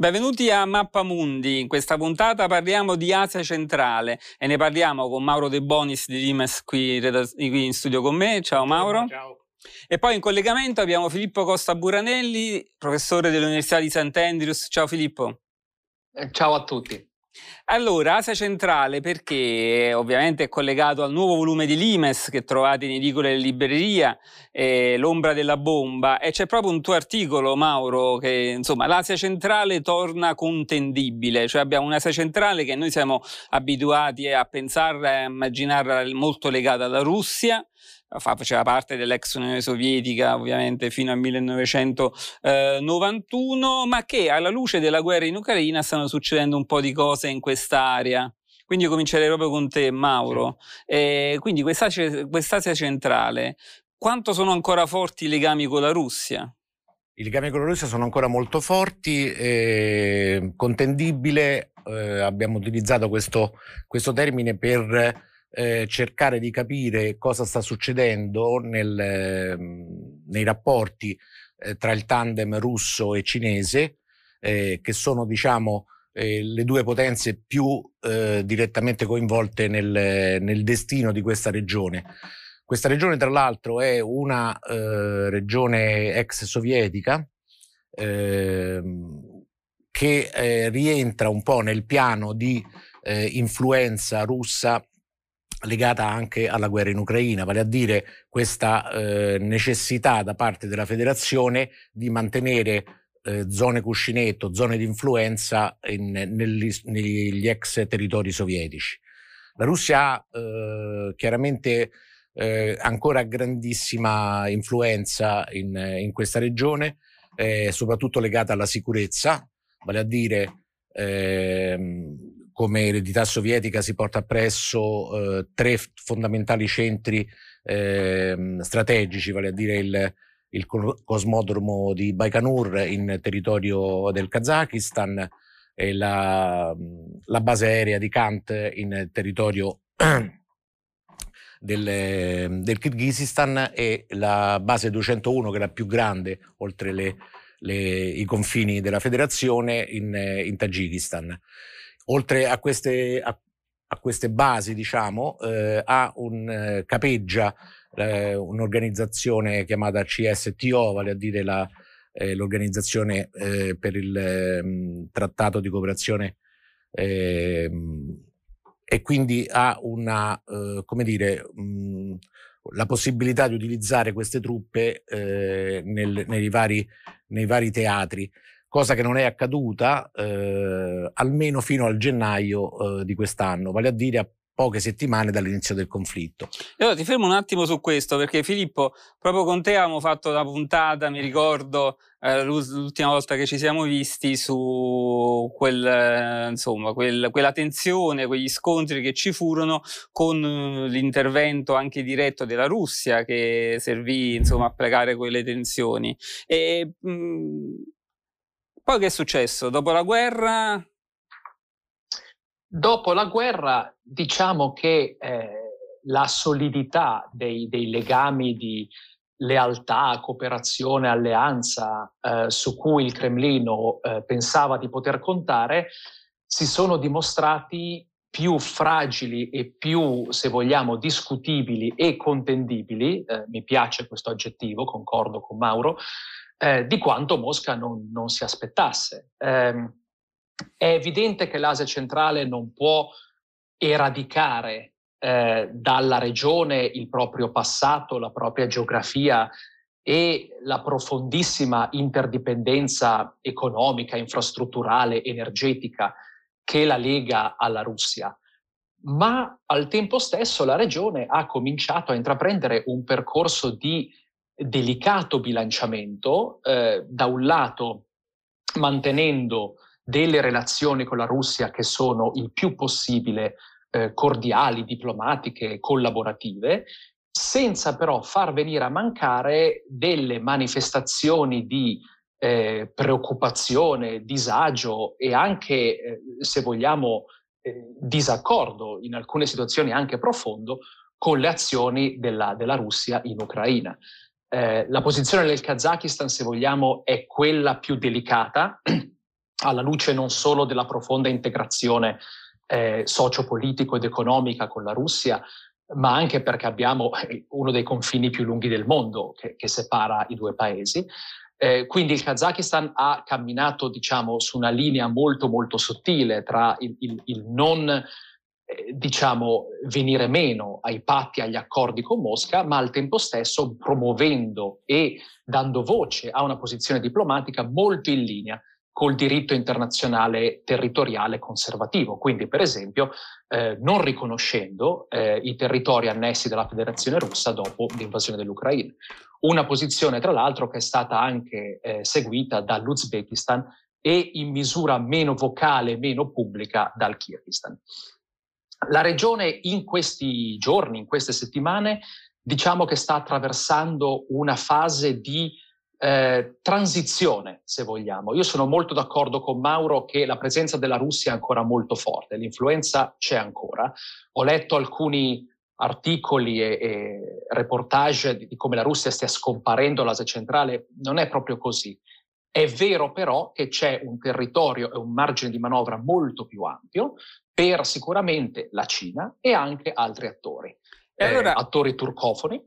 Benvenuti a Mappa Mundi. In questa puntata parliamo di Asia centrale e ne parliamo con Mauro De Bonis di Limes qui, qui in studio con me. Ciao Mauro. Ciao. E poi in collegamento abbiamo Filippo Costa Buranelli, professore dell'Università di Sant'Andrews. Ciao Filippo. Eh, ciao a tutti. Allora, Asia Centrale perché ovviamente è collegato al nuovo volume di Limes che trovate in edicole e libreria, eh, L'ombra della bomba, e c'è proprio un tuo articolo, Mauro, che insomma l'Asia Centrale torna contendibile, cioè abbiamo un'Asia Centrale che noi siamo abituati a pensarla e a immaginarla molto legata alla Russia, faceva parte dell'ex Unione Sovietica ovviamente fino al 1991, ma che alla luce della guerra in Ucraina stanno succedendo un po' di cose in quest'area. Quindi io comincerei proprio con te, Mauro. E quindi quest'Asia, quest'Asia centrale, quanto sono ancora forti i legami con la Russia? I legami con la Russia sono ancora molto forti, eh, contendibile, eh, abbiamo utilizzato questo, questo termine per eh, cercare di capire cosa sta succedendo nel, eh, nei rapporti eh, tra il tandem russo e cinese, eh, che sono diciamo eh, le due potenze più eh, direttamente coinvolte nel, nel, destino di questa regione. Questa regione, tra l'altro, è una regione ex sovietica ehm, che rientra un po' nel piano di influenza russa legata anche alla guerra in Ucraina, vale a dire questa eh, necessità da parte della federazione di mantenere eh, zone cuscinetto, zone di influenza in, negli, negli, ex territori sovietici. La Russia ha eh, chiaramente eh, ancora grandissima influenza in, in questa regione, eh, soprattutto legata alla sicurezza, vale a dire ehm, come eredità sovietica si porta appresso eh, tre fondamentali centri eh, strategici, vale a dire il, il cosmodromo di Baikonur in territorio del Kazakistan e la, la base aerea di Kant in territorio del, del Kirghizistan e la base 201 che è la più grande oltre le, le, i confini della federazione in, in Tagikistan oltre a queste, a, a queste basi, diciamo, eh, ha un, eh, capeggia eh, un'organizzazione chiamata CSTO, vale a dire la, eh, l'organizzazione eh, per il ehm, trattato di cooperazione ehm, e quindi ha una, eh, come dire, mh, la possibilità di utilizzare queste truppe nel, nei, vari, nei vari teatri cosa che non è accaduta eh, almeno fino al gennaio eh, di quest'anno, vale a dire a poche settimane dall'inizio del conflitto. E allora ti fermo un attimo su questo perché Filippo, proprio con te avevamo fatto una puntata, mi ricordo eh, l'ultima volta che ci siamo visti su quel, eh, insomma, quel, quella tensione, quegli scontri che ci furono con uh, l'intervento anche diretto della Russia che servì insomma, a placare quelle tensioni. E, mh, mm, poi che è successo? Dopo la guerra? Dopo la guerra diciamo che eh, la solidità dei, dei, legami di lealtà, cooperazione, alleanza eh, su cui il Cremlino eh, pensava di poter contare si sono dimostrati più fragili e più, se vogliamo, discutibili e contendibili, eh, mi piace questo aggettivo, concordo con Mauro, eh, di quanto Mosca non, non si aspettasse. Eh, è evidente che l'Asia centrale non può eradicare eh, dalla regione il proprio passato, la propria geografia e la profondissima interdipendenza economica, infrastrutturale, energetica che la lega alla Russia. Ma al tempo stesso la regione ha cominciato a intraprendere un percorso di delicato bilanciamento, eh, da un lato mantenendo delle relazioni con la Russia che sono il più possibile eh, cordiali, diplomatiche, collaborative, senza però far venire a mancare delle manifestazioni di eh, preoccupazione, disagio e anche, eh, se vogliamo, eh, disaccordo, in alcune situazioni anche profondo, con le azioni della, della Russia in Ucraina. Eh, la posizione del Kazakistan, se vogliamo, è quella più delicata alla luce non solo della profonda integrazione eh, socio-politico ed economica con la Russia, ma anche perché abbiamo eh, uno dei confini più lunghi del mondo che, che separa i due paesi. Eh, quindi il Kazakistan ha camminato, diciamo, su una linea molto molto sottile tra il, il, il non, diciamo, venire meno ai patti, agli accordi con Mosca, ma al tempo stesso promuovendo e dando voce a una posizione diplomatica molto in linea col diritto internazionale territoriale conservativo, quindi per esempio eh, non riconoscendo eh, i territori annessi dalla Federazione russa dopo l'invasione dell'Ucraina. Una posizione tra l'altro che è stata anche eh, seguita dall'Uzbekistan e in misura meno vocale, meno pubblica dal Kirghizistan. La regione in questi giorni, in queste settimane, diciamo che sta attraversando una fase di eh, transizione, se vogliamo. Io sono molto d'accordo con Mauro che la presenza della Russia è ancora molto forte, l'influenza c'è ancora. Ho letto alcuni articoli e, e reportage di, di, come la Russia stia scomparendo l'Asia centrale, non è proprio così. È vero però che c'è un territorio e un margine di manovra molto più ampio per sicuramente la Cina e anche altri attori. E allora, eh, attori turcofoni,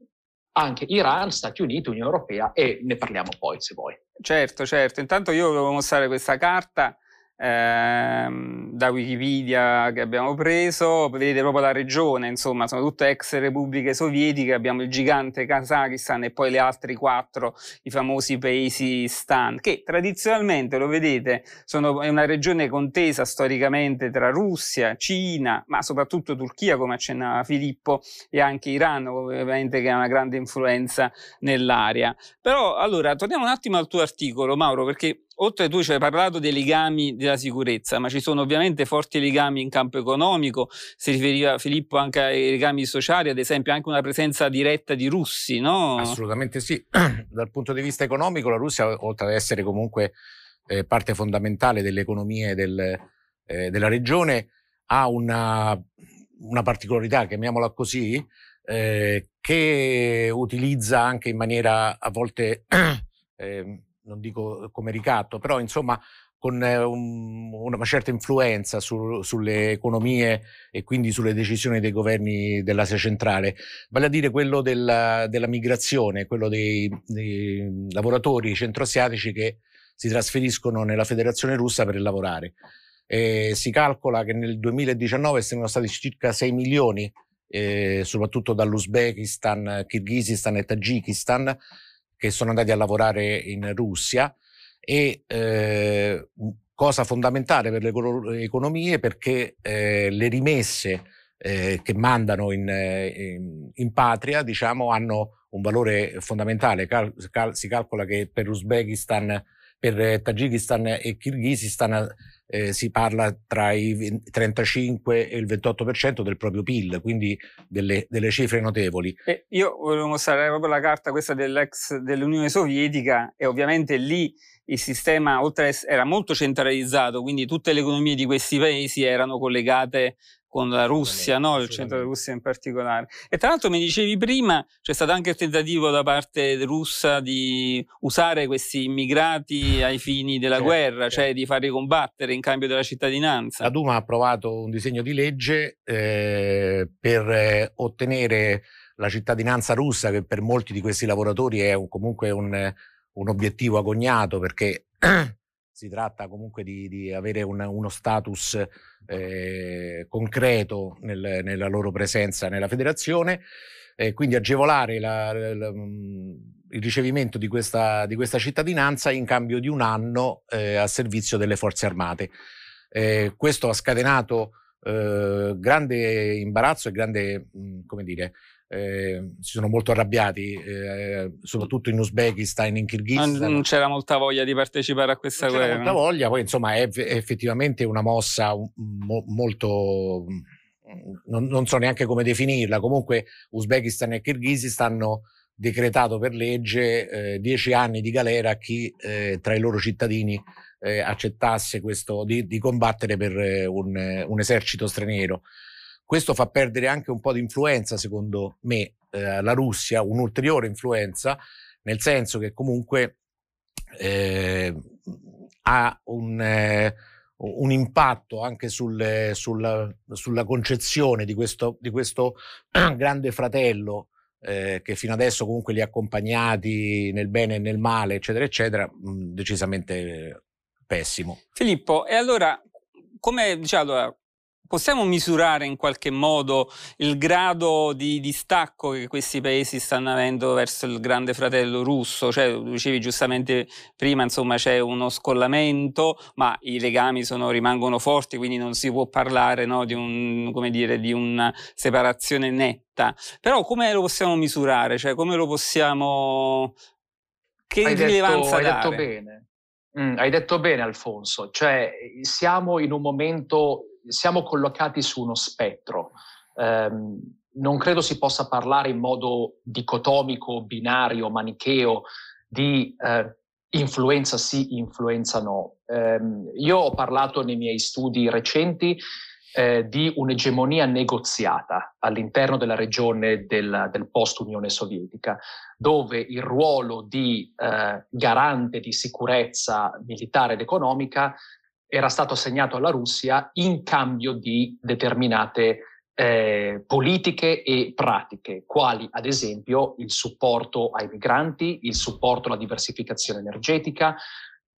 anche Iran, Stati Uniti, Unione Europea e ne parliamo poi se vuoi. Certo, certo. Intanto io volevo mostrare questa carta ehm, da Wikipedia che abbiamo preso, vedete proprio la regione, insomma, sono tutte ex repubbliche sovietiche, abbiamo il gigante Kazakistan e poi le altre quattro, i famosi paesi stan, che tradizionalmente, lo vedete, sono, è una regione contesa storicamente tra Russia, Cina, ma soprattutto Turchia, come accennava Filippo, e anche Iran, ovviamente, che ha una grande influenza nell'area. Però, allora, torniamo un attimo al tuo articolo, Mauro, perché oltre tu ci hai parlato dei legami della sicurezza, ma ci sono ovviamente forti legami in campo economico, si riferiva Filippo anche ai legami sociali, ad esempio anche una presenza diretta di russi, no? Assolutamente sì. Dal punto di vista economico la Russia, oltre ad essere comunque eh, parte fondamentale delle economie del, eh, della regione, ha una, una particolarità, chiamiamola così, eh, che utilizza anche in maniera a volte eh, non dico come ricatto, però insomma con eh, un, una certa influenza su, sulle economie e quindi sulle decisioni dei governi dell'Asia centrale, vale a dire quello della, della migrazione, quello dei, dei, lavoratori centroasiatici che si trasferiscono nella federazione russa per lavorare. E si calcola che nel 2019 siano stati circa 6 milioni, eh, soprattutto dall'Uzbekistan, Kirghizistan e Tagikistan, che sono andati a lavorare in Russia e eh, cosa fondamentale per le economie perché eh, le rimesse eh, che mandano in, in, in, patria diciamo, hanno un valore fondamentale. Cal, cal, si calcola che per Uzbekistan, per Tagikistan e Kirghizistan eh, si parla tra i 35 e il 28% del proprio PIL, quindi delle, delle cifre notevoli. E io volevo mostrare proprio la carta questa dell'ex dell'Unione Sovietica e ovviamente lì il sistema oltre era molto centralizzato, quindi tutte le economie di questi paesi erano collegate con la Russia, no? il centro della Russia in particolare. E tra l'altro mi dicevi prima, c'è stato anche il tentativo da parte russa di usare questi immigrati ai fini della certo, guerra, certo. cioè di farli combattere in cambio della cittadinanza. La Duma ha approvato un disegno di legge eh, per eh, ottenere la cittadinanza russa, che per molti di questi lavoratori è un, comunque un, un obiettivo agognato perché si tratta comunque di, di avere un, uno status eh, concreto nel, nella loro presenza nella federazione, eh, quindi agevolare la, la, mm, il ricevimento di questa, di questa, cittadinanza in cambio di un anno eh, a servizio delle forze armate. Eh, questo ha scatenato eh, grande imbarazzo e grande, mm, come dire, eh, si sono molto arrabbiati, eh, soprattutto in Uzbekistan, in Kirghizistan. Non, c'era molta voglia di partecipare a questa non guerra. C'era molta voglia, poi insomma è, effettivamente una mossa mo, molto... Non, non, so neanche come definirla, comunque Uzbekistan e Kirghizistan hanno decretato per legge eh, dieci anni di galera a chi eh, tra i loro cittadini eh, accettasse questo, di, di combattere per eh, un, un esercito straniero. Questo fa perdere anche un po' di influenza, secondo me, eh, alla Russia, un'ulteriore influenza, nel senso che comunque eh, ha un, eh, un impatto anche sul, sulla, sulla, concezione di questo, di questo grande fratello eh, che fino adesso comunque li ha accompagnati nel bene e nel male, eccetera, eccetera, mh, decisamente pessimo. Filippo, e allora come diciamo, allora, possiamo misurare in qualche modo il grado di distacco che questi paesi stanno avendo verso il grande fratello russo? Cioè, dicevi giustamente prima, insomma, c'è uno scollamento, ma i legami sono, rimangono forti, quindi non si può parlare no, di, un, dire, di una separazione netta. Però come lo possiamo misurare? Cioè, come lo possiamo... Che hai rilevanza detto, Hai detto bene. Mm, hai detto bene, Alfonso. Cioè, siamo in un momento siamo collocati su uno spettro. Um, non credo si possa parlare in modo dicotomico, binario, manicheo di eh, influenza sì, influenza no. Um, io ho parlato nei miei studi recenti eh, di un'egemonia negoziata all'interno della regione del, del post-Unione Sovietica, dove il ruolo di eh, garante di sicurezza militare ed economica era stato assegnato alla Russia in cambio di determinate eh, politiche e pratiche, quali ad esempio il supporto ai migranti, il supporto alla diversificazione energetica,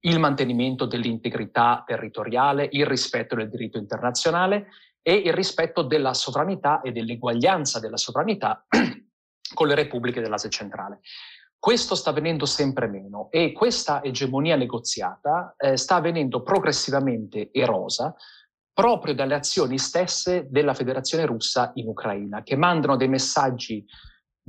il mantenimento dell'integrità territoriale, il rispetto del diritto internazionale e il rispetto della sovranità e dell'eguaglianza della sovranità con le repubbliche dell'Asia centrale. Questo sta avvenendo sempre meno e questa egemonia negoziata eh, sta avvenendo progressivamente erosa proprio dalle azioni stesse della Federazione russa in Ucraina, che mandano dei messaggi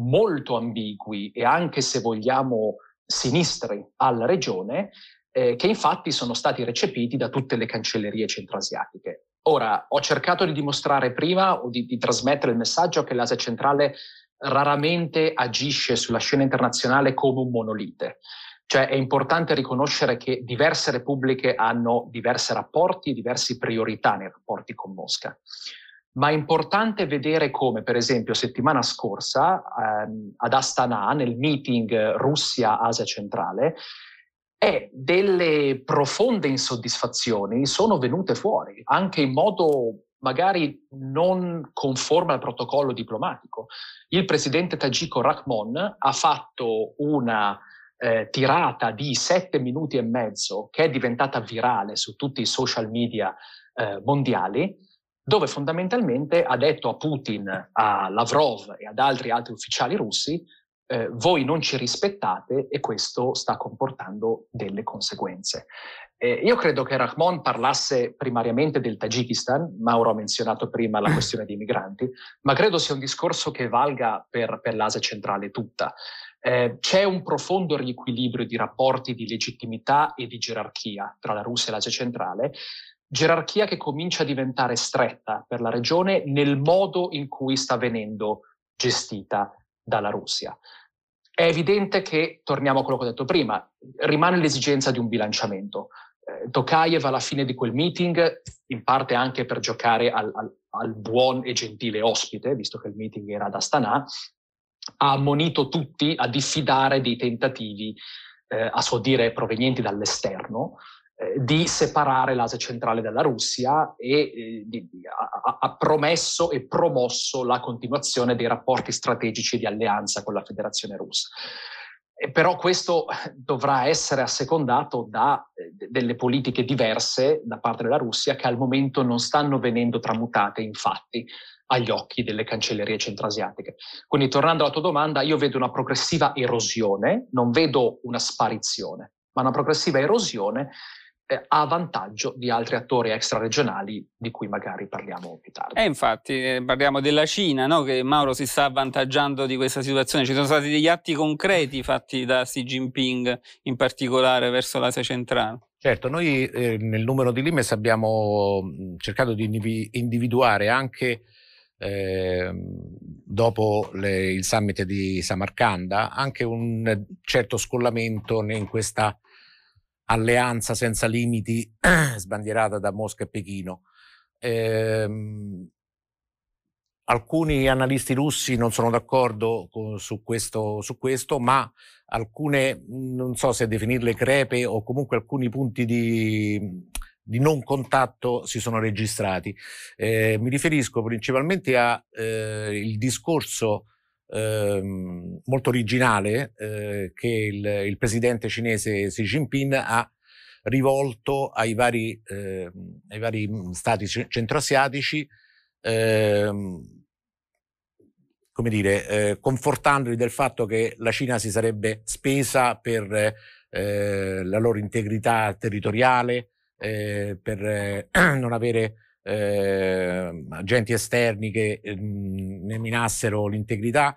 molto ambigui e anche se vogliamo sinistri alla regione, eh, che infatti sono stati recepiti da tutte le cancellerie centroasiatiche. Ora, ho cercato di dimostrare prima o di, di trasmettere il messaggio che l'Asia centrale raramente agisce sulla scena internazionale come un monolite. Cioè è importante riconoscere che diverse repubbliche hanno diversi rapporti e diverse priorità nei rapporti con Mosca. Ma è importante vedere come, per esempio, settimana scorsa ehm, ad Astana, nel meeting Russia-Asia centrale, e delle profonde insoddisfazioni sono venute fuori, anche in modo magari non conforme al protocollo diplomatico. Il presidente tagiko Rahmon ha fatto una eh, tirata di sette minuti e mezzo che è diventata virale su tutti i social media eh, mondiali, dove fondamentalmente ha detto a Putin, a Lavrov e ad altri altri ufficiali russi eh, voi non ci rispettate e questo sta comportando delle conseguenze. Eh, io credo che Rahmon parlasse primariamente del Tagikistan, Mauro ha menzionato prima la questione dei migranti, ma credo sia un discorso che valga per, per l'Asia centrale tutta. Eh, c'è un profondo riequilibrio di rapporti di legittimità e di gerarchia tra la Russia e l'Asia centrale, gerarchia che comincia a diventare stretta per la regione nel modo in cui sta venendo gestita dalla Russia. È evidente che, torniamo a quello che ho detto prima, rimane l'esigenza di un bilanciamento. Eh, Tokayev alla fine di quel meeting, in parte anche per giocare al, al, al buon e gentile ospite, visto che il meeting era ad Astana, ha ammonito tutti a diffidare dei tentativi, eh, a suo dire provenienti dall'esterno, eh, di separare l'Asia centrale dalla Russia e eh, ha, ha, promesso e promosso la continuazione dei rapporti strategici di alleanza con la Federazione russa. Però questo dovrà essere assecondato da eh, delle politiche diverse da parte della Russia che al momento non stanno venendo tramutate in fatti agli occhi delle cancellerie centrasiatiche. Quindi tornando alla tua domanda, io vedo una progressiva erosione, non vedo una sparizione, ma una progressiva erosione a vantaggio di altri attori extraregionali di cui magari parliamo più tardi. E infatti eh, parliamo della Cina, no? che Mauro si sta avvantaggiando di questa situazione. Ci sono stati degli atti concreti fatti da Xi Jinping, in particolare verso l'Asia centrale. Certo, noi eh, nel numero di Limes abbiamo cercato di individuare anche eh, dopo le, il summit di Samarcanda anche un certo scollamento in questa alleanza senza limiti sbandierata da Mosca e Pechino. Ehm, alcuni analisti russi non sono d'accordo su questo, su questo, ma alcune, non so se definirle crepe o comunque alcuni punti di, di non contatto si sono registrati. Eh, mi riferisco principalmente al eh, discorso eh, molto originale eh, che il, il, presidente cinese Xi Jinping ha rivolto ai vari, ehm, ai vari stati centroasiatici ehm, come dire, eh, confortandoli del fatto che la Cina si sarebbe spesa per eh, la loro integrità territoriale, eh, per eh, non avere eh, agenti esterni che mm, ne minassero l'integrità.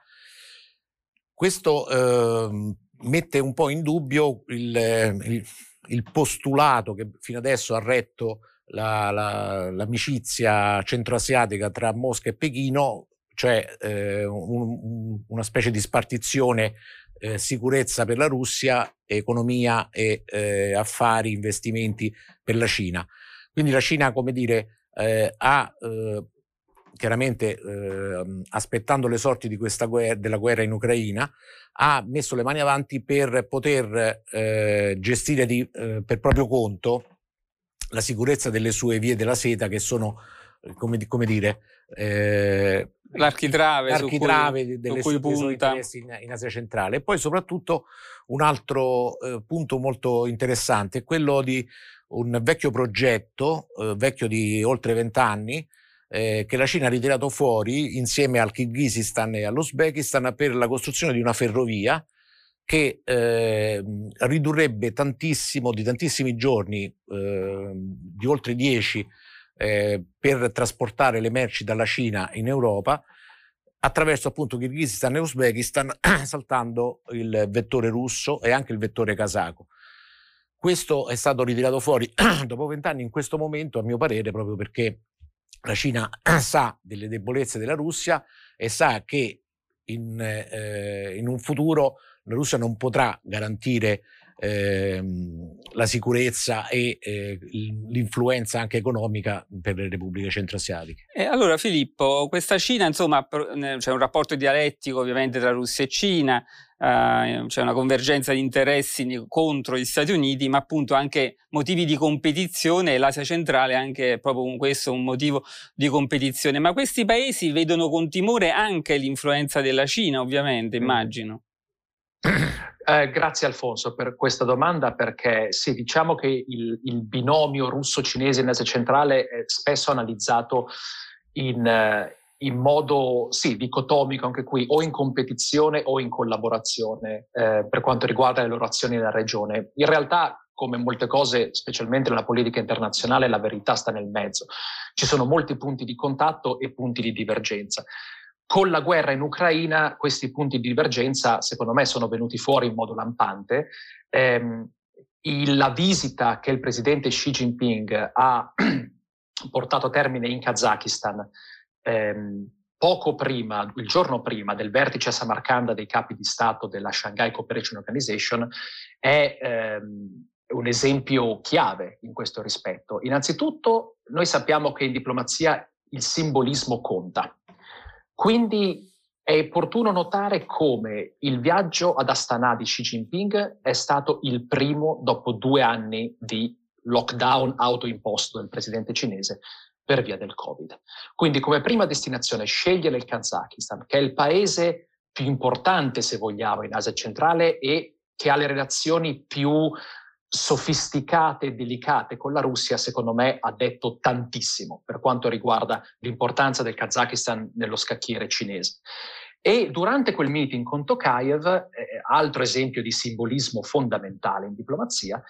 Questo ehm, mette un po' in dubbio il, il, il, postulato che fino adesso ha retto la, la, l'amicizia centroasiatica tra Mosca e Pechino, cioè eh, un, una specie di spartizione eh, sicurezza per la Russia, economia e eh, affari, investimenti per la Cina. Quindi la Cina, come dire, eh, ha eh, chiaramente ehm, aspettando le sorti di questa guerra, della guerra in Ucraina, ha messo le mani avanti per poter eh, gestire di, per proprio conto la sicurezza delle sue vie della seta che sono come, come dire, eh, l'architrave, l'architrave su cui, delle su cui punta. In, in, Asia centrale. E poi soprattutto un altro eh, punto molto interessante è quello di un vecchio progetto, eh, vecchio di oltre vent'anni, eh, che la Cina ha ritirato fuori insieme al Kirghizistan e all'Uzbekistan per la costruzione di una ferrovia che eh, ridurrebbe tantissimo, di tantissimi giorni, eh, di oltre dieci, eh, per trasportare le merci dalla Cina in Europa attraverso appunto Kirghizistan e Uzbekistan saltando il vettore russo e anche il vettore kazako. Questo è stato ritirato fuori dopo vent'anni in questo momento, a mio parere, proprio perché la Cina sa delle debolezze della Russia e sa che in, eh, in un futuro la Russia non potrà garantire ehm, la sicurezza e eh, l'influenza anche economica per le repubbliche centroasiatiche. E allora Filippo, questa Cina, insomma, c'è un rapporto dialettico ovviamente tra Russia e Cina, Uh, c'è una convergenza di interessi contro gli Stati Uniti, ma appunto anche motivi di competizione e l'Asia centrale è anche proprio con questo un motivo di competizione. Ma questi paesi vedono con timore anche l'influenza della Cina, ovviamente, mm. immagino. Eh, grazie Alfonso per questa domanda perché sì, diciamo che il, il binomio russo-cinese in Asia centrale è spesso analizzato in, eh, in modo sì, dicotomico anche qui, o in competizione o in collaborazione eh, per quanto riguarda le loro azioni nella regione. In realtà, come molte cose, specialmente nella politica internazionale, la verità sta nel mezzo. Ci sono molti punti di contatto e punti di divergenza. Con la guerra in Ucraina questi punti di divergenza, secondo me, sono venuti fuori in modo lampante. Eh, la visita che il presidente Xi Jinping ha portato a termine in Kazakistan ehm, poco prima, il giorno prima del vertice a Samarkand dei capi di Stato della Shanghai Cooperation Organization, è ehm, un esempio chiave in questo rispetto. Innanzitutto, noi sappiamo che in diplomazia il simbolismo conta. Quindi è opportuno notare come il viaggio ad Astana di Xi Jinping è stato il primo dopo due anni di lockdown autoimposto del presidente cinese per via del Covid. Quindi come prima destinazione scegliere il Kazakistan, che è il paese più importante, se vogliamo, in Asia centrale e che ha le relazioni più sofisticate e delicate con la Russia, secondo me, ha detto tantissimo per quanto riguarda l'importanza del Kazakistan nello scacchiere cinese. E durante quel meeting con Tokayev, eh, altro esempio di simbolismo fondamentale in diplomazia,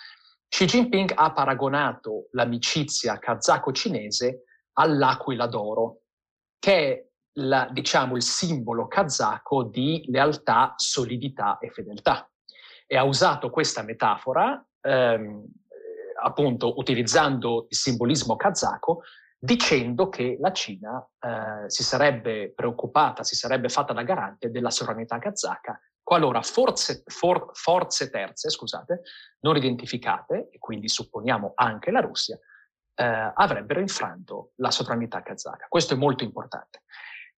Xi Jinping ha paragonato l'amicizia kazako-cinese all'aquila d'oro, che è la, diciamo, il simbolo kazako di lealtà, solidità e fedeltà. E ha usato questa metafora ehm, appunto utilizzando il simbolismo kazako, dicendo che la Cina eh, si sarebbe preoccupata, si sarebbe fatta da garante della sovranità kazaka qualora forze, for, forze terze, scusate, non identificate, e quindi supponiamo anche la Russia, eh, avrebbero infranto la sovranità kazaka. Questo è molto importante.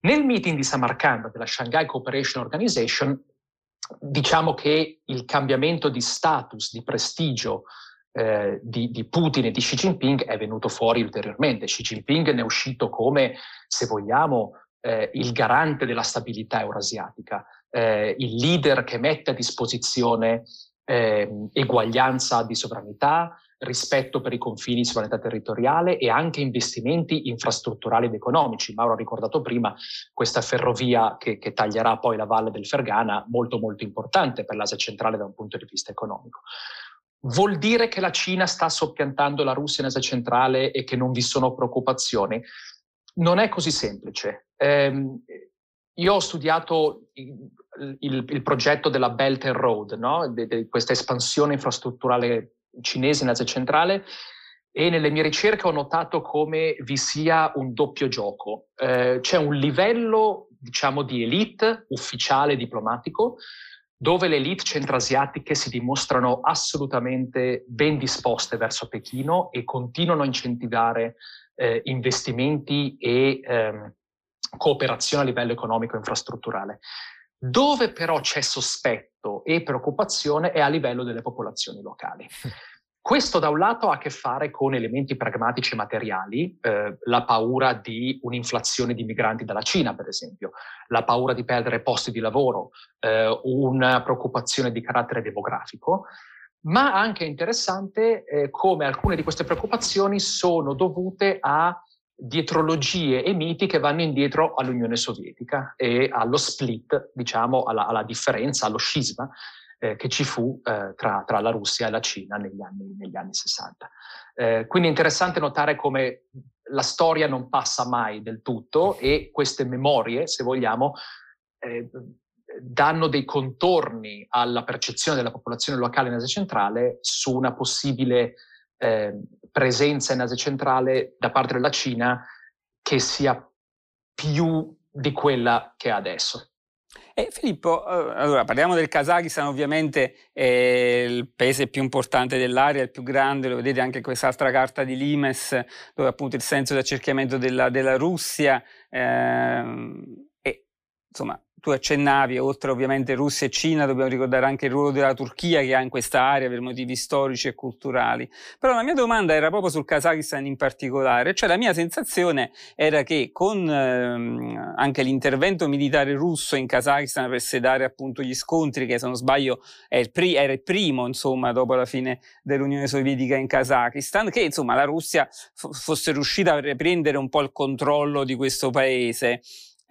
Nel meeting di Samarkand della Shanghai Cooperation Organization, diciamo che il cambiamento di status, di prestigio eh, di, di, Putin e di Xi Jinping è venuto fuori ulteriormente. Xi Jinping ne è uscito come, se vogliamo, eh, il garante della stabilità eurasiatica, eh, il leader che mette a disposizione ehm, eguaglianza di sovranità, rispetto per i confini sovranità territoriale e anche investimenti infrastrutturali ed economici. Mauro ha ricordato prima questa ferrovia che, che, taglierà poi la valle del Fergana, molto molto importante per l'Asia centrale da un punto di vista economico. Vuol dire che la Cina sta soppiantando la Russia in Asia centrale e che non vi sono preoccupazioni? Non è così semplice. Eh, io ho studiato il, il, il, progetto della Belt and Road, no? de, de questa espansione infrastrutturale cinese in Asia centrale e nelle mie ricerche ho notato come vi sia un doppio gioco. Eh, c'è un livello, diciamo, di elite ufficiale diplomatico dove le elite centrasiatiche si dimostrano assolutamente ben disposte verso Pechino e continuano a incentivare eh, investimenti e ehm, cooperazione a livello economico e infrastrutturale. Dove però c'è sospetto e preoccupazione è a livello delle popolazioni locali. Questo da un lato ha a che fare con elementi pragmatici e materiali, eh, la paura di un'inflazione di migranti dalla Cina, per esempio, la paura di perdere posti di lavoro, eh, una preoccupazione di carattere demografico, ma anche interessante eh, come alcune di queste preoccupazioni sono dovute a dietrologie e miti che vanno indietro all'Unione Sovietica e allo split, diciamo, alla, alla differenza, allo scisma eh, che ci fu eh, tra, tra, la Russia e la Cina negli anni, negli anni 60. Eh, quindi è interessante notare come la storia non passa mai del tutto e queste memorie, se vogliamo, eh, danno dei contorni alla percezione della popolazione locale in Asia centrale su una possibile eh, presenza in Asia centrale da parte della Cina che sia più di quella che ha adesso. Eh, Filippo, allora parliamo del Kazakistan, ovviamente è il paese più importante dell'area, il più grande, lo vedete anche in quest'altra carta di Limes, dove appunto il senso di accerchiamento della, della Russia, eh, e insomma tu accennavi, oltre ovviamente Russia e Cina, dobbiamo ricordare anche il ruolo della Turchia che ha in questa area per motivi storici e culturali. Però la mia domanda era proprio sul Kazakistan in particolare, cioè la mia sensazione era che con ehm, anche l'intervento militare russo in Kazakistan per sedare appunto gli scontri, che se non sbaglio il pri- era il primo, insomma, dopo la fine dell'Unione Sovietica in Kazakistan, che insomma la Russia f- fosse riuscita a riprendere un po' il controllo di questo paese.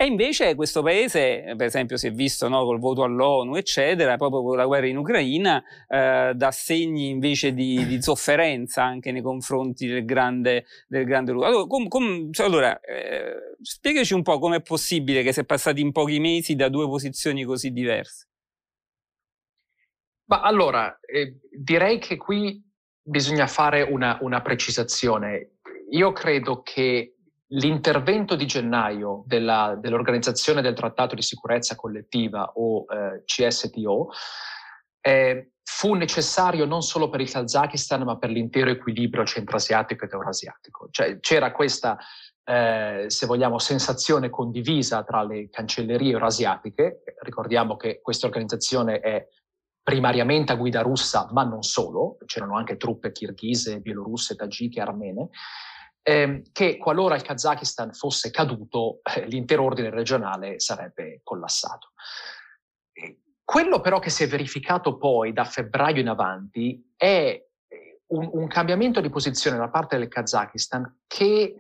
E invece questo paese, per esempio, si è visto no, col voto all'ONU, eccetera, proprio con la guerra in Ucraina, eh, dà segni invece di, di, sofferenza anche nei confronti del grande, del grande Allora, com, com, allora eh, spiegaci un po' com'è possibile che si è passati in pochi mesi da due posizioni così diverse. Ma allora, eh, direi che qui bisogna fare una, una precisazione. Io credo che L'intervento di gennaio della, dell'Organizzazione del Trattato di Sicurezza Collettiva o eh, CSTO eh, fu necessario non solo per il Kazakistan ma per l'intero equilibrio centroasiatico ed eurasiatico. Cioè, c'era questa, eh, se vogliamo, sensazione condivisa tra le cancellerie eurasiatiche, ricordiamo che questa organizzazione è primariamente a guida russa ma non solo, c'erano anche truppe kirghise, bielorusse, tagiche, armene, ehm, che qualora il Kazakistan fosse caduto, eh, l'intero ordine regionale sarebbe collassato. Quello però che si è verificato poi da febbraio in avanti è eh, un, un cambiamento di posizione da parte del Kazakistan che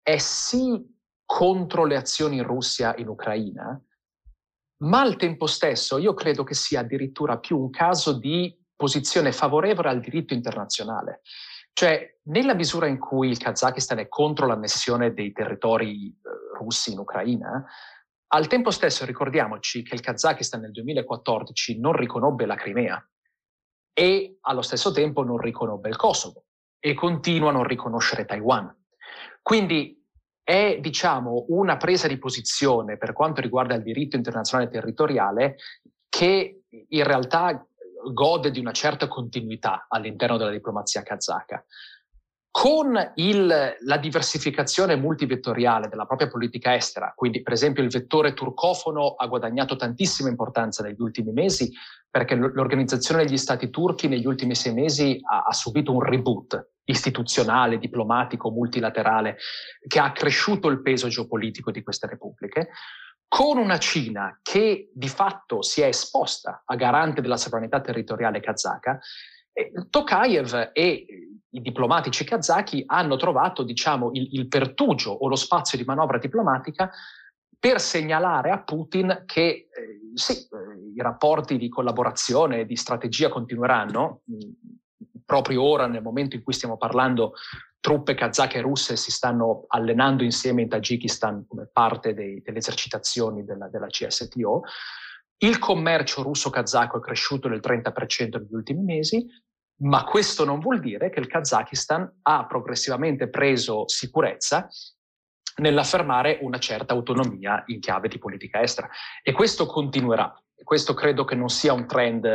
è sì contro le azioni in Russia in Ucraina, ma al tempo stesso io credo che sia addirittura più un caso di posizione favorevole al diritto internazionale. Cioè, nella misura in cui il Kazakistan è contro l'annessione dei territori eh, russi in Ucraina, al tempo stesso ricordiamoci che il Kazakistan nel 2014 non riconobbe la Crimea e allo stesso tempo non riconobbe il Kosovo e continua a non riconoscere Taiwan. Quindi è, diciamo, una presa di posizione per quanto riguarda il diritto internazionale territoriale che in realtà gode di una certa continuità all'interno della diplomazia kazaka. con il, la diversificazione multivettoriale della propria politica estera, quindi per esempio il vettore turcofono ha guadagnato tantissima importanza negli ultimi mesi perché l'organizzazione degli stati turchi negli ultimi sei mesi ha, ha subito un reboot istituzionale, diplomatico, multilaterale, che ha accresciuto il peso geopolitico di queste repubbliche, con una Cina che di fatto si è esposta a garante della sovranità territoriale kazaka, eh, Tokayev e i diplomatici kazaki hanno trovato diciamo, il, il pertugio o lo spazio di manovra diplomatica per segnalare a Putin che eh, sì, eh, i rapporti di collaborazione e di strategia continueranno. proprio ora, nel momento in cui stiamo parlando, truppe kazake e russe si stanno allenando insieme in Tagikistan come parte dei, delle esercitazioni della, della CSTO. Il commercio russo-kazako è cresciuto del 30% negli ultimi mesi, ma questo non vuol dire che il Kazakistan ha progressivamente preso sicurezza nell'affermare una certa autonomia in chiave di politica estera. E questo continuerà. Questo credo che non sia un trend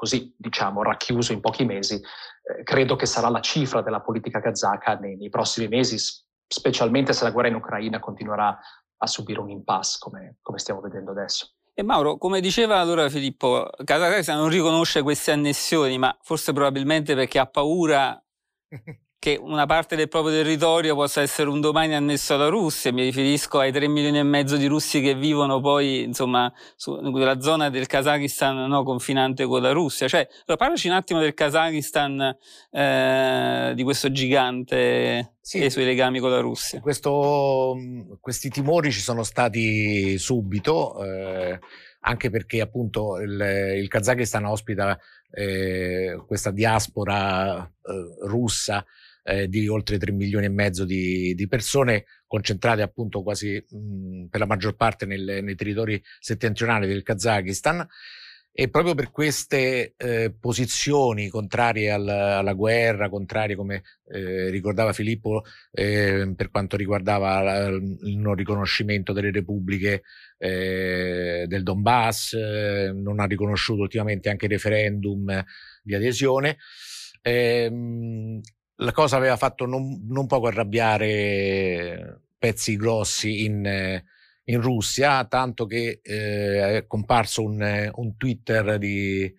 così, diciamo, racchiuso in pochi mesi. Eh, credo che sarà la cifra della politica kazaka nei, nei, prossimi mesi, specialmente se la guerra in Ucraina continuerà a subire un impasse come, come stiamo vedendo adesso. E Mauro, come diceva allora Filippo, Kazakistan non riconosce queste annessioni, ma forse probabilmente perché ha paura che una parte del proprio territorio possa essere un domani annesso alla Russia, mi riferisco ai 3 milioni e mezzo di russi che vivono poi insomma sulla zona del Kazakistan no, confinante con la Russia. Cioè, allora, parlaci un attimo del Kazakistan, eh, di questo gigante sì, e i suoi legami con la Russia. Questo, questi timori ci sono stati subito. Eh, anche perché appunto il, il Kazakistan ospita eh, questa diaspora eh, russa eh, di oltre 3 milioni e mezzo di, di persone concentrate appunto quasi mh, per la maggior parte nel, nei territori settentrionali del Kazakistan e proprio per queste eh, posizioni contrarie al, alla guerra, contrarie come eh, ricordava Filippo eh, per quanto riguardava la, il non riconoscimento delle repubbliche eh, del Donbass, eh, non ha riconosciuto ultimamente anche il referendum di adesione. Ehm, la cosa aveva fatto non, non poco arrabbiare pezzi grossi in, in Russia, tanto che eh, è comparso un, un Twitter di,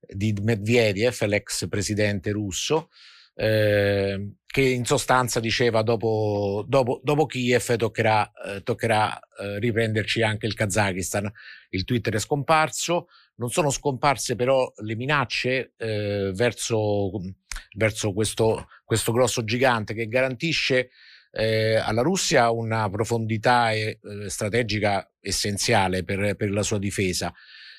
di Medvedev, l'ex presidente russo, eh, che in sostanza diceva dopo, dopo, dopo Kiev toccherà, eh, toccherà eh, riprenderci anche il Kazakistan. Il Twitter è scomparso, non sono scomparse però le minacce eh, verso, verso questo, questo, grosso gigante che garantisce eh, alla Russia una profondità eh, strategica essenziale per, per, la sua difesa.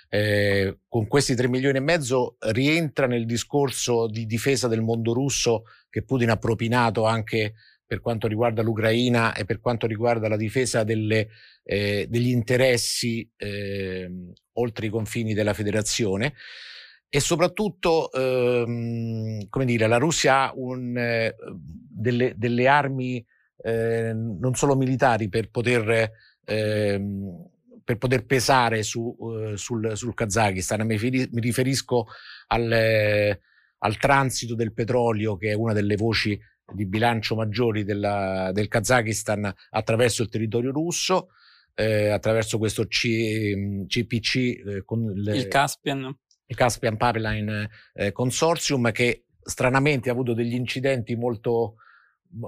Eh, con questi 3 milioni e mezzo rientra nel discorso di difesa del mondo russo che Putin ha propinato anche per quanto riguarda l'Ucraina e per quanto riguarda la difesa delle, eh, degli interessi eh, oltre i confini della federazione e soprattutto ehm, come dire, la Russia ha un, eh, delle, delle, armi eh, non solo militari per poter, ehm, per poter pesare su, uh, sul, sul Kazakistan. Mi, riferisco al, al transito del petrolio che è una delle voci di bilancio maggiori della, del Kazakistan attraverso il territorio russo, eh, attraverso questo C, CPC, eh, con le, il Caspian. Il Caspian Pipeline eh, Consortium che stranamente ha avuto degli incidenti molto,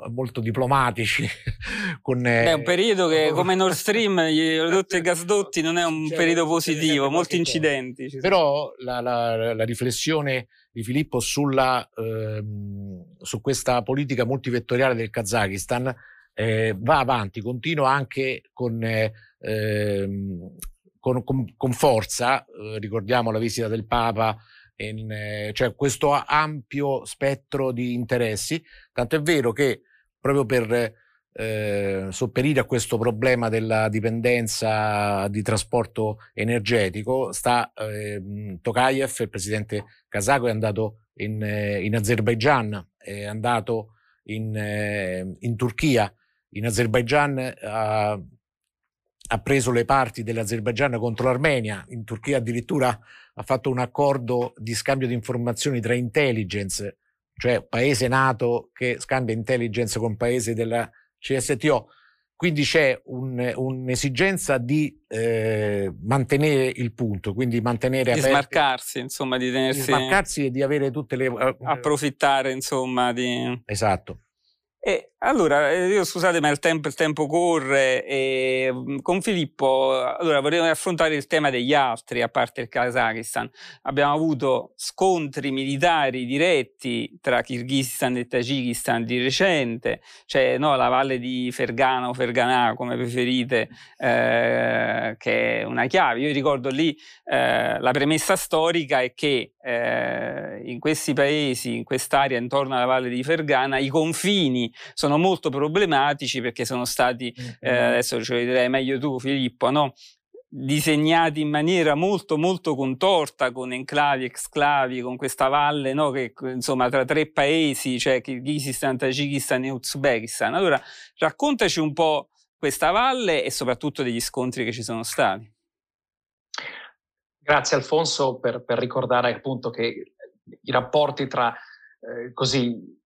molto diplomatici. con, eh, è un periodo che come Nord Stream, gli oleodotti e gasdotti non è un cioè, periodo positivo, molti incidenti. Però la, la, la, riflessione di Filippo sulla, ehm, su questa politica multivettoriale del Kazakistan eh, va avanti, continua anche con, eh, ehm, con, con, con forza, eh, ricordiamo la visita del Papa in, eh, cioè questo ampio spettro di interessi, tanto è vero che proprio per eh, sopperire a questo problema della dipendenza di trasporto energetico, sta eh, Tokayev, il presidente kazako, è andato in, eh, in Azerbaijan, è andato in, eh, in Turchia, in Azerbaijan ha, ha preso le parti dell'Azerbaijan contro l'Armenia, in Turchia addirittura ha fatto un accordo di scambio di informazioni tra intelligence cioè paese nato che scambia intelligence con paesi della CSTO. Quindi c'è un, un'esigenza di eh, mantenere il punto, quindi mantenere di smarcarsi, insomma, di tenersi di smarcarsi e di avere tutte le uh, approfittare, insomma, di Esatto. E allora, eh, io scusate, ma il tempo, il tempo corre. E mm, con Filippo, allora vorrei affrontare il tema degli altri, a parte il Kazakistan. Abbiamo avuto scontri militari diretti tra Kirghizistan e Tagikistan di recente, cioè no, la valle di Fergana o Ferganà, come preferite, eh, che è una chiave. Io ricordo lì eh, la premessa storica è che eh, in questi paesi, in quest'area intorno alla valle di Fergana, i confini sono molto problematici perché sono stati, eh, adesso ce lo direi meglio tu Filippo, no? disegnati in maniera molto molto contorta con enclavi, exclavi, con questa valle no? che insomma tra tre paesi, cioè Kirghizistan, Tagikistan e Uzbekistan. Allora raccontaci un po' questa valle e soprattutto degli scontri che ci sono stati. Grazie Alfonso per, per ricordare appunto che i rapporti tra eh, così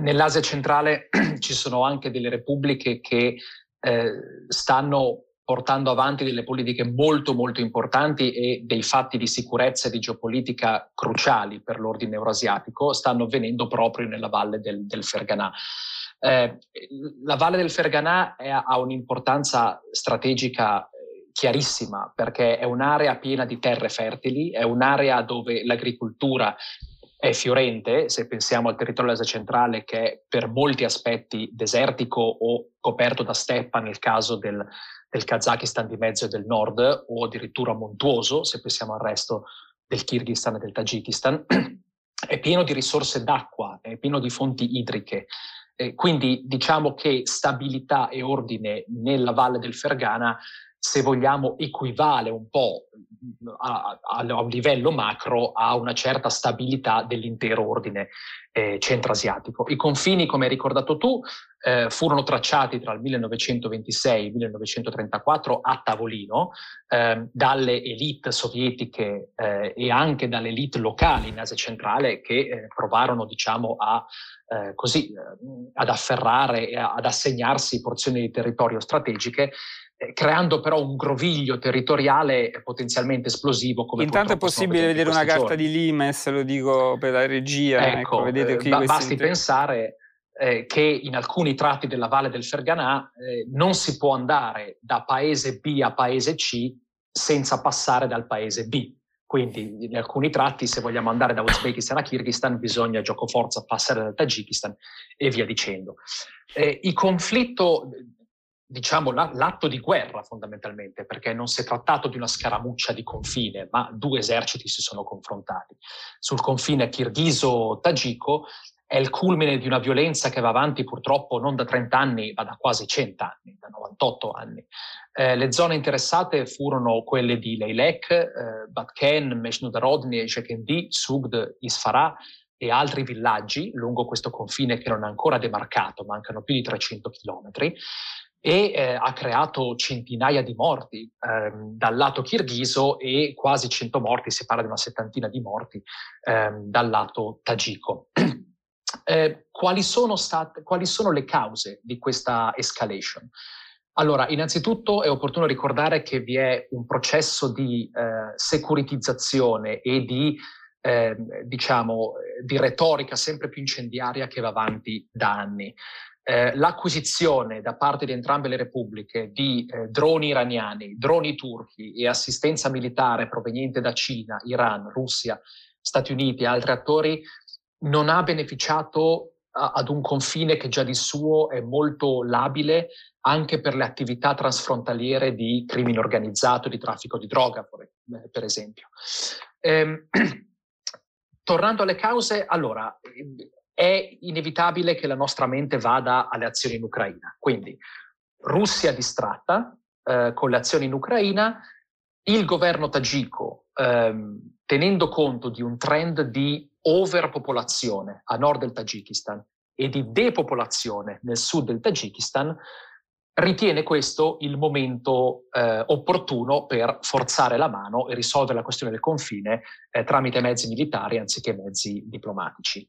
nell'Asia centrale ci sono anche delle repubbliche che eh, stanno portando avanti delle politiche molto molto importanti e dei fatti di sicurezza e di geopolitica cruciali per l'ordine euroasiatico stanno avvenendo proprio nella valle del, del Ferganà. Eh, la valle del Ferganà è, ha un'importanza strategica eh, chiarissima perché è un'area piena di terre fertili, è un'area dove l'agricoltura è fiorente, se pensiamo al territorio dell'Asia centrale che è per molti aspetti desertico o coperto da steppa nel caso del, del Kazakistan di mezzo e del nord o addirittura montuoso se pensiamo al resto del Kirghizistan e del Tagikistan, è pieno di risorse d'acqua, è pieno di fonti idriche. Eh, quindi diciamo che stabilità e ordine nella valle del Fergana se vogliamo, equivale un po' a, a, a, un livello macro a una certa stabilità dell'intero ordine eh, centroasiatico. I confini, come hai ricordato tu, eh, furono tracciati tra il 1926 e il 1934 a tavolino eh, dalle elite sovietiche eh, e anche dalle elite locali in Asia centrale che eh, provarono, diciamo, a eh, così, ad afferrare ad assegnarsi porzioni di territorio strategiche creando però un groviglio territoriale potenzialmente esplosivo. Come Intanto è possibile vedere una carta di Limes, lo dico per la regia. Ecco, ecco vedete qui eh, basti inter... pensare eh, che in alcuni tratti della Valle del Ferganà eh, non si può andare da paese B a paese C senza passare dal paese B. Quindi in alcuni tratti, se vogliamo andare da Uzbekistan a Kirghizistan, bisogna gioco forza passare dal Tagikistan e via dicendo. Eh, il conflitto diciamo, l'atto di guerra fondamentalmente, perché non si è trattato di una scaramuccia di confine, ma due eserciti si sono confrontati. Sul confine kirghiso-tagico è il culmine di una violenza che va avanti purtroppo non da 30 anni, ma da quasi 100 anni, da 98 anni. Eh, le zone interessate furono quelle di Leilek, eh, Batken, Meshnudarodni, Shekendi, Sugd, Isfarah, e altri villaggi lungo questo confine che non è ancora demarcato, mancano più di 300 chilometri e eh, ha creato centinaia di morti eh, dal lato kirghiso e quasi 100 morti, si parla di una settantina di morti eh, dal lato tagico. Eh, quali, sono state, quali sono le cause di questa escalation? Allora, innanzitutto è opportuno ricordare che vi è un processo di eh, securitizzazione e di, eh, diciamo, di retorica sempre più incendiaria che va avanti da anni eh, l'acquisizione da parte di entrambe le repubbliche di eh, droni iraniani, droni turchi e assistenza militare proveniente da Cina, Iran, Russia, Stati Uniti e altri attori non ha beneficiato a, ad un confine che già di suo è molto labile anche per le attività transfrontaliere di crimine organizzato, di traffico di droga, per, per esempio. Eh, tornando alle cause, allora, è inevitabile che la nostra mente vada alle azioni in Ucraina. Quindi Russia distratta eh, con le azioni in Ucraina, il governo tagico, ehm, tenendo conto di un trend di overpopolazione a nord del Tagikistan e di depopolazione nel sud del Tagikistan, ritiene questo il momento eh, opportuno per forzare la mano e risolvere la questione del confine eh, tramite mezzi militari anziché mezzi diplomatici.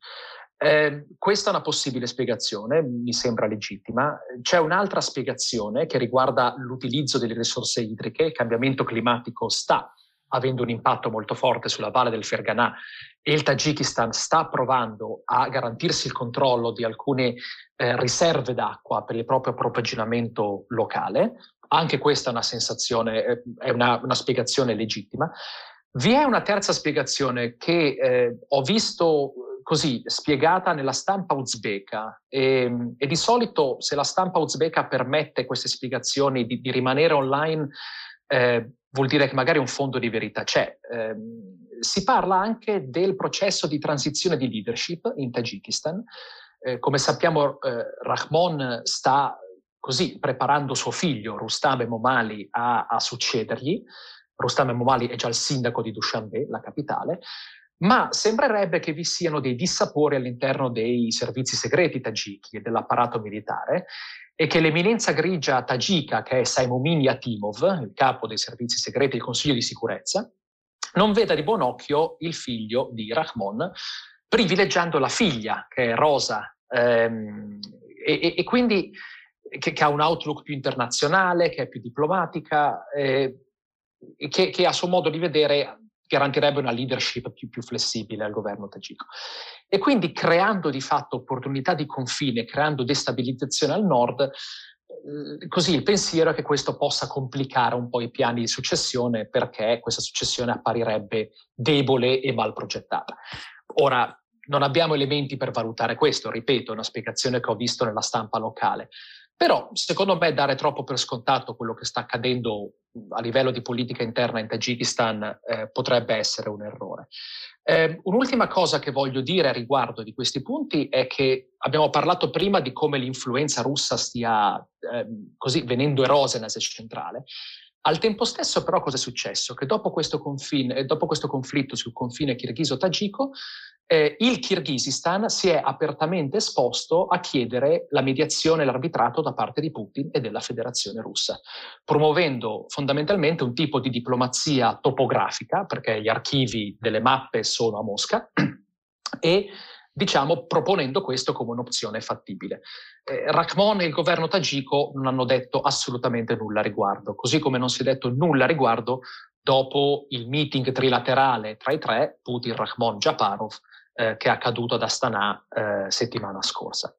Eh, questa è una possibile spiegazione, mi sembra legittima. C'è un'altra spiegazione che riguarda l'utilizzo delle risorse idriche. Il cambiamento climatico sta avendo un impatto molto forte sulla valle del Ferganà e il Tagikistan sta provando a garantirsi il controllo di alcune eh, riserve d'acqua per il proprio approvvigionamento locale. Anche questa è una sensazione, eh, è una, una spiegazione legittima. Vi è una terza spiegazione che eh, ho visto così spiegata nella stampa uzbeka e, e, di solito se la stampa uzbeka permette queste spiegazioni di, di rimanere online eh, vuol dire che magari un fondo di verità c'è. Eh, si parla anche del processo di transizione di leadership in Tagikistan. Eh, come sappiamo, eh, Rahmon sta così preparando suo figlio Rustam Momali a, a succedergli. Rustam Momali è già il sindaco di Dushanbe, la capitale, ma sembrerebbe che vi siano dei dissapori all'interno dei servizi segreti tagiki e dell'apparato militare e che l'eminenza grigia tagika, che è Saimomini Atimov, il capo dei servizi segreti del Consiglio di sicurezza, non veda di buon occhio il figlio di Rahmon, privilegiando la figlia, che è Rosa, ehm, e, e, quindi che, che, ha un outlook più internazionale, che è più diplomatica, eh, che, che a suo modo di vedere garantirebbe una leadership più, più flessibile al governo tagico. E quindi creando di fatto opportunità di confine, creando destabilizzazione al nord, eh, così il pensiero è che questo possa complicare un po' i piani di successione perché questa successione apparirebbe debole e mal progettata. Ora, non abbiamo elementi per valutare questo, ripeto, è una spiegazione che ho visto nella stampa locale. Però, secondo me, dare troppo per scontato quello che sta accadendo a livello di politica interna in Tagikistan eh, potrebbe essere un errore. Eh, un'ultima cosa che voglio dire a riguardo di questi punti è che abbiamo parlato prima di come l'influenza russa stia eh, così venendo erosa in Asia centrale. Al tempo stesso, però, cosa è successo? Che dopo questo, confine, dopo questo conflitto sul confine kirghiso-tagico, eh, il Kirghizistan si è apertamente esposto a chiedere la mediazione e l'arbitrato da parte di Putin e della Federazione russa, promuovendo fondamentalmente un tipo di diplomazia topografica, perché gli archivi delle mappe sono a Mosca, e diciamo proponendo questo come un'opzione fattibile. Eh, Rahmon e il governo tagico non hanno detto assolutamente nulla a riguardo, così come non si è detto nulla a riguardo dopo il meeting trilaterale tra i tre, Putin, Rahmon, Japarov, eh, che è accaduto ad Astana eh, settimana scorsa.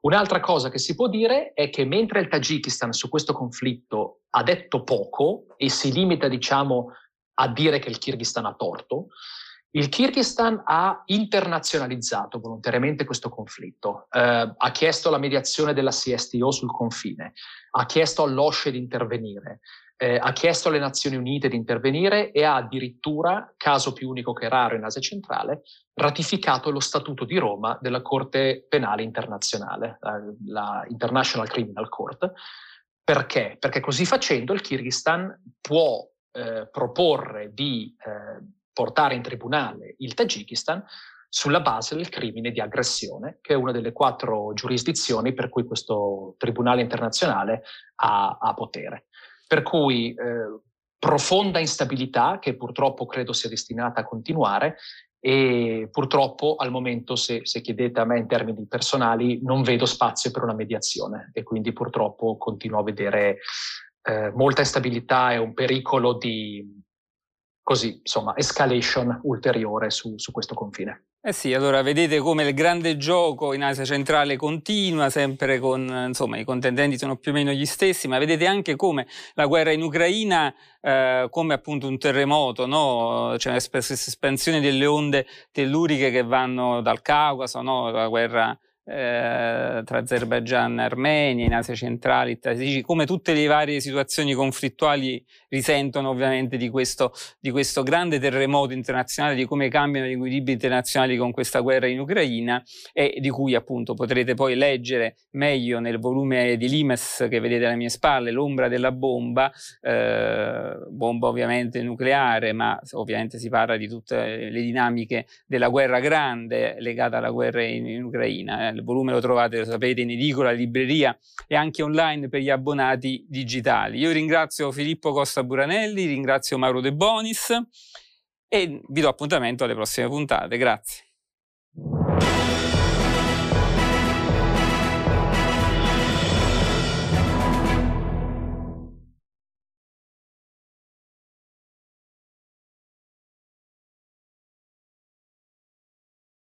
Un'altra cosa che si può dire è che mentre il Tagikistan su questo conflitto ha detto poco e si limita, diciamo, a dire che il Kirghizistan ha torto, il Kirghizistan ha internazionalizzato volontariamente questo conflitto, eh, ha chiesto la mediazione della CSTO sul confine, ha chiesto all'OSCE di intervenire, eh, ha chiesto alle Nazioni Unite di intervenire e ha addirittura, caso più unico che raro in Asia centrale, ratificato lo Statuto di Roma della Corte Penale Internazionale, la International Criminal Court. Perché? Perché così facendo il Kirghizistan può eh, proporre di eh, portare in tribunale il Tagikistan sulla base del crimine di aggressione, che è una delle quattro giurisdizioni per cui questo Tribunale internazionale ha, ha potere. Per cui eh, profonda instabilità che purtroppo credo sia destinata a continuare e purtroppo al momento, se, se, chiedete a me in termini personali, non vedo spazio per una mediazione e quindi purtroppo continuo a vedere eh, molta instabilità e un pericolo di, così, insomma, escalation ulteriore su, su questo confine. Eh sì, allora vedete come il grande gioco in Asia centrale continua, sempre con, insomma, i contendenti sono più o meno gli stessi, ma vedete anche come la guerra in Ucraina, eh, come appunto un terremoto, no? C'è un'espansione delle onde telluriche che vanno dal Caucaso, no? La guerra eh, tra Azerbaijan e Armenia, in Asia centrale, come tutte le varie situazioni conflittuali risentono ovviamente di questo, di questo grande terremoto internazionale, di come cambiano gli equilibri internazionali con questa guerra in Ucraina e di cui appunto potrete poi leggere meglio nel volume di Limes che vedete alle mie spalle, L'ombra della bomba, eh, bomba ovviamente nucleare, ma ovviamente si parla di tutte le dinamiche della guerra grande legata alla guerra in, in Ucraina il volume lo trovate, lo sapete, in edicola, libreria e anche online per gli abbonati digitali. Io ringrazio Filippo Costa Buranelli, ringrazio Mauro De Bonis e vi do appuntamento alle prossime puntate. Grazie.